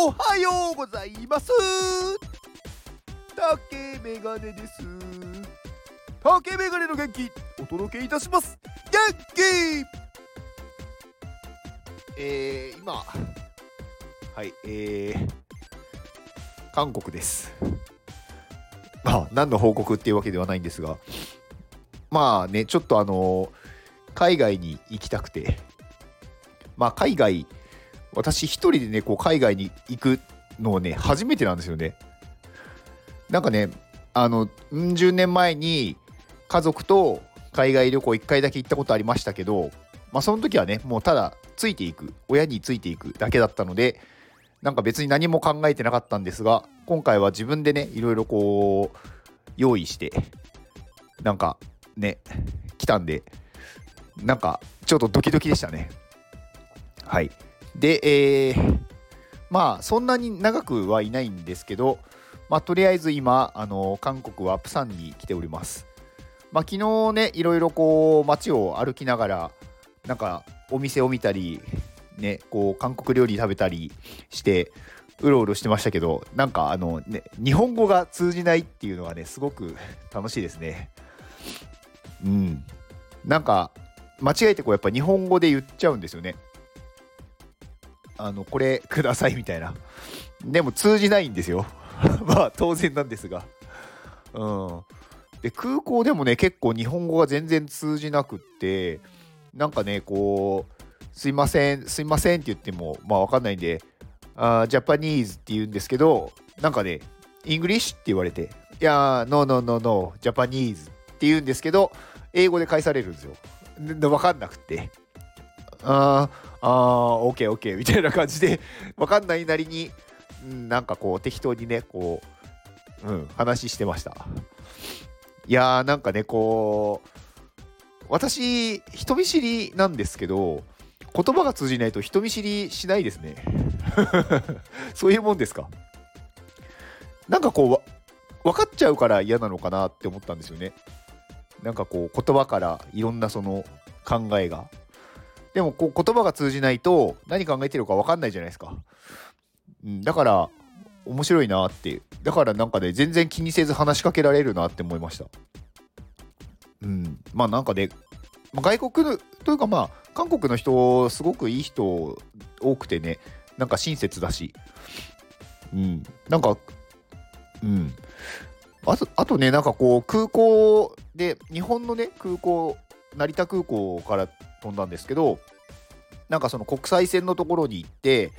おはようございます。竹メガネです。竹メガネの元気お届けいたします。元気！えー、今。はいえー、韓国です。まあ何の報告っていうわけではないんですが。まあねちょっとあの海外に行きたくて。まあ海外私一人でねこう海外に行くのをね初めてなんですよね。なんかねあのうん十年前に家族と海外旅行1回だけ行ったことありましたけどまあその時はねもうただついていく親についていくだけだったのでなんか別に何も考えてなかったんですが今回は自分でねいろいろこう用意してなんかね来たんでなんかちょっとドキドキでしたね。はい。でえー、まあそんなに長くはいないんですけどまあとりあえず今あの韓国はプサンに来ております。まあ昨日ねいろいろこう街を歩きながらなんかお店を見たりねこう韓国料理食べたりしてうろうろしてましたけどなんかあのね日本語が通じないっていうのがねすごく 楽しいですね。うん。なんか間違えてこうやっぱ日本語で言っちゃうんですよね。あのこれくださいみたいな。でも通じないんですよ。まあ当然なんですが。うん。で空港でもね結構日本語が全然通じなくってなんかねこうすいませんすいませんって言ってもまあわかんないんであジャパニーズって言うんですけどなんかねEnglish って言われていやー no no no no Japanese って言うんですけど英語で返されるんですよ。わかんなくって。あーあーオッケーオッケーみたいな感じで わかんないなりに、うん、なんかこう適当にねこう、うん、話してました。いやーなんかねこう私人見知りなんですけど言葉が通じないと人見知りしないですね。そういうもんですか。なんかこう分かっちゃうから嫌なのかなって思ったんですよね。なんかこう言葉からいろんなその考えが。でもこう言葉が通じないと何考えてるか分かんないじゃないですか、うん、だから面白いなってだからなんかね全然気にせず話しかけられるなって思いました。うんまあなんかね外国というかまあ韓国の人すごくいい人多くてねなんか親切だし。うんなんかうん。あとあとねなんかこう空港で日本のね空港成田空港から飛んだんですけどなんかその国際線のところに行って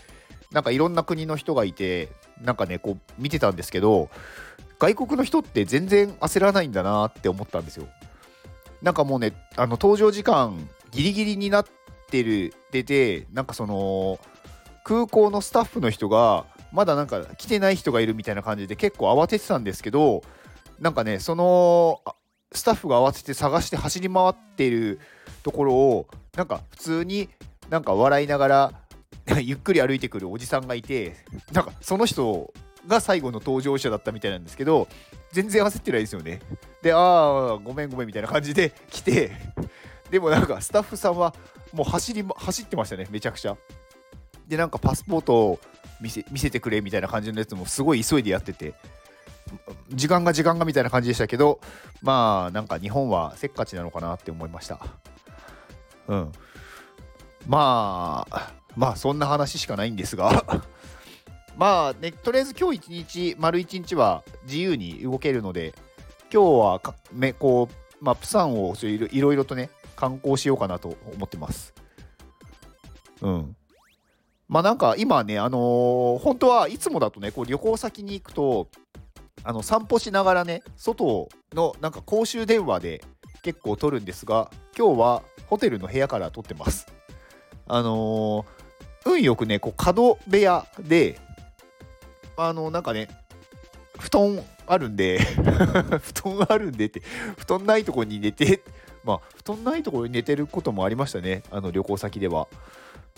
なんかいろんな国の人がいてなんかねこう見てたんですけど外国の人って全然焦らないんだなって思ったんですよ。なんかもうねあの搭乗時間ギリギリになってる出てなんかその空港のスタッフの人がまだなんか来てない人がいるみたいな感じで結構慌ててたんですけどなんかねそのスタッフが慌てて探して走り回ってるところをなんか普通になんか笑いながら ゆっくり歩いてくるおじさんがいてなんかその人が最後の登場者だったみたいなんですけど全然焦ってないですよね。でああごめんごめんみたいな感じで 来てでもなんかスタッフさんはもう走り走ってましたねめちゃくちゃ。でなんかパスポートを見せてくれみたいな感じのやつもすごい急いでやってて。時間が時間がみたいな感じでしたけどまあなんか日本はせっかちなのかなって思いました。うん。まあまあそんな話しかないんですが。まあねとりあえず今日一日丸一日は自由に動けるので今日はかめこう、まあ、プサンをいろいろとね観光しようかなと思ってます。うん。まあなんか今ねあのー、本当はいつもだとねこう旅行先に行くとあの散歩しながらね外のなんか公衆電話で結構撮るんですが今日はホテルの部屋から撮ってます。あのー、運よくねこう角部屋であのなんかね布団あるんで 布団あるんでって布団ないとこに寝てまあ布団ないところに寝てることもありましたね。あの旅行先では。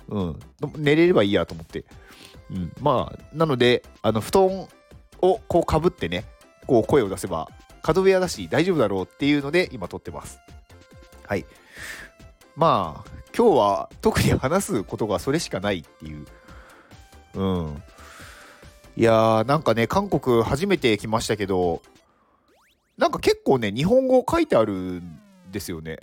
うん。寝れればいいやと思って。うん。まあなのであの布団をこうかぶってねこう声を出せば角部屋だし大丈夫だろうっていうので今撮ってます。はい。まあ今日は特に話すことがそれしかないっていう。うん。いやーなんかね韓国初めて来ましたけどなんか結構ね日本語書いてあるんですよね。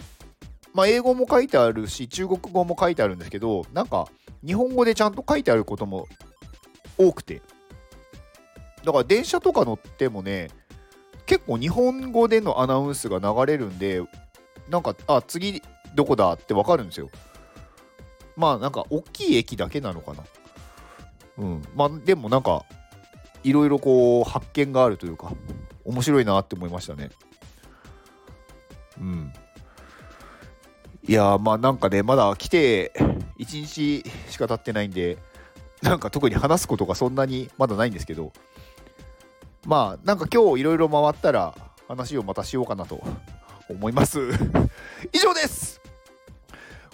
まあ英語も書いてあるし中国語も書いてあるんですけどなんか日本語でちゃんと書いてあることも多くて。だから電車とか乗ってもね結構日本語でのアナウンスが流れるんでなんかあ次どこだって分かるんですよ。まあなんか大きい駅だけなのかな。うん。まあでもなんかいろいろこう発見があるというか面白いなって思いましたね。うん。いやまあなんかねまだ来て1日しか経ってないんでなんか特に話すことがそんなにまだないんですけどまあなんか今日いろいろ回ったら話をまたしようかなと 思います。以上です。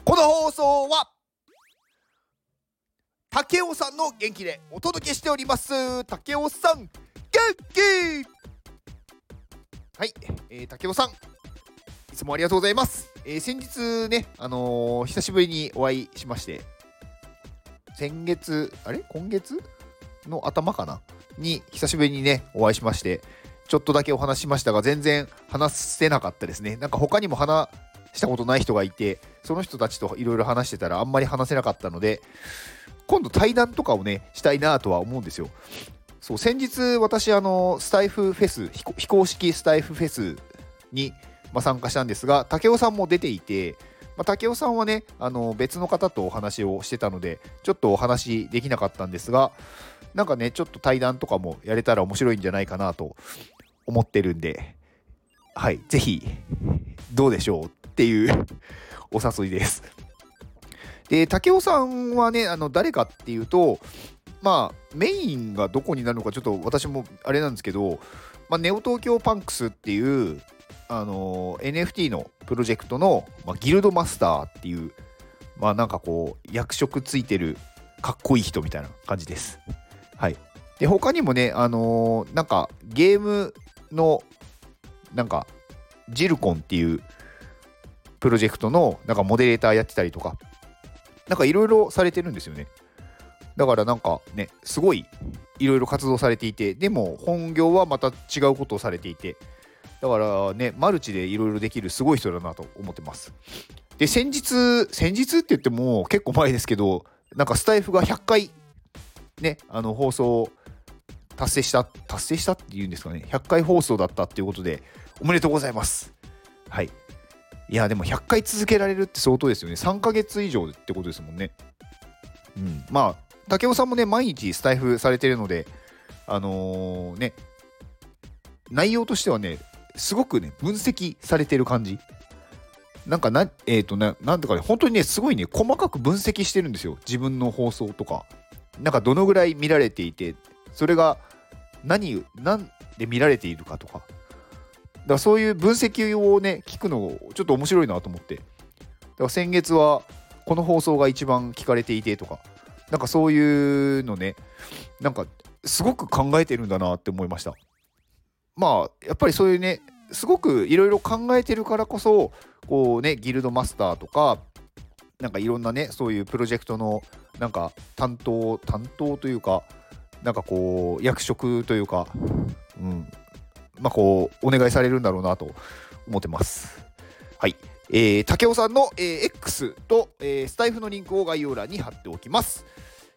この放送は竹雄さんの元気でお届けしております。竹雄さん元気！はい、えー、竹雄さんいつもありがとうございます、えー先日ねあのー久しぶりにお会いしまして先月あれ？今月？の頭かな？に久しぶりにねお会いしましてちょっとだけお話しましたが全然話せなかったですね。なんか他にも話したことない人がいてその人たちといろいろ話してたらあんまり話せなかったので今度対談とかをねしたいなとは思うんですよ。そう先日私あのスタイフフェス非公非公式スタイフフェスに、まあ、参加したんですが武雄さんも出ていて、まあ、武雄さんはねあの別の方とお話をしてたのでちょっとお話できなかったんですがなんかねちょっと対談とかもやれたら面白いんじゃないかなと思ってるんではいぜひどうでしょうっていう お誘いです。で武雄さんはねあの誰かっていうとまあメインがどこになるのかちょっと私もあれなんですけど、まあ、ネオ東京パンクスっていうあの NFT のプロジェクトの、まあ、ギルドマスターっていうまあなんかこう役職ついてるかっこいい人みたいな感じです。はい。で他にもねあのーなんかゲームのなんかジルコンっていうプロジェクトのなんかモデレーターやってたりとかなんかいろいろされてるんですよね。だからなんかねすごいいろいろ活動されていてでも本業はまた違うことをされていてだからねマルチでいろいろできるすごい人だなと思ってます。で先日先日って言っても結構前ですけどなんかスタイフが100回ねあの放送達成した達成したっていうんですかね。100回放送だったっていうことでおめでとうございます。はい。いやでも100回続けられるって相当ですよね。3ヶ月以上ってことですもんね。うん。まあ武雄さんもね毎日スタイフされてるのであのーね内容としてはねすごくね分析されてる感じ。なんかなえっ、とななんとかね本当にねすごいね細かく分析してるんですよ。自分の放送とか。なんかどのぐらい見られていてそれが何何で見られているかとか。だからそういう分析をね聞くのちょっと面白いなと思って。だから先月はこの放送が一番聞かれていてとか。なんかそういうのねなんかすごく考えてるんだなって思いました。まあやっぱりそういうねすごくいろいろ考えてるからこそこうねギルドマスターとかなんかいろんなねそういうプロジェクトのなんか担当担当というかなんかこう役職というかうん。まあこうお願いされるんだろうなと思ってます。はい。えー、竹雄さんの、えー X と、えースタイフのリンクを概要欄に貼っておきます、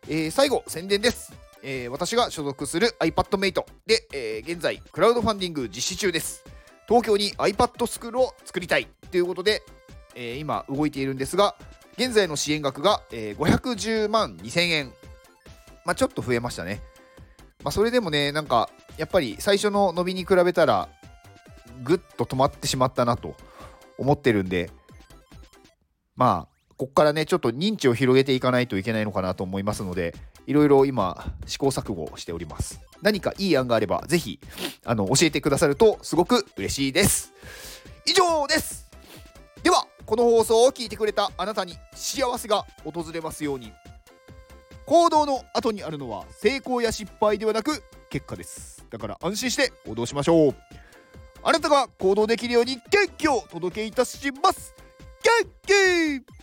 えー最後宣伝です。えー私が所属する iPadMate で、えー現在クラウドファンディング実施中です。東京に iPad スクールを作りたいということで、えー今動いているんですが現在の支援額が、えー510万2000円。まあちょっと増えましたね。まあそれでもねなんかやっぱり最初の伸びに比べたらぐっと止まってしまったなと思ってるんでまあここからねちょっと認知を広げていかないといけないのかなと思いますのでいろいろ今試行錯誤しております。何かいい案があればぜひあの教えてくださるとすごく嬉しいです。以上です。ではこの放送を聞いてくれたあなたに幸せが訪れますように。行動の後にあるのは成功や失敗ではなく結果です。だから安心して行動しましょう。あなたが行動できるように元気をお届けいたします。元気!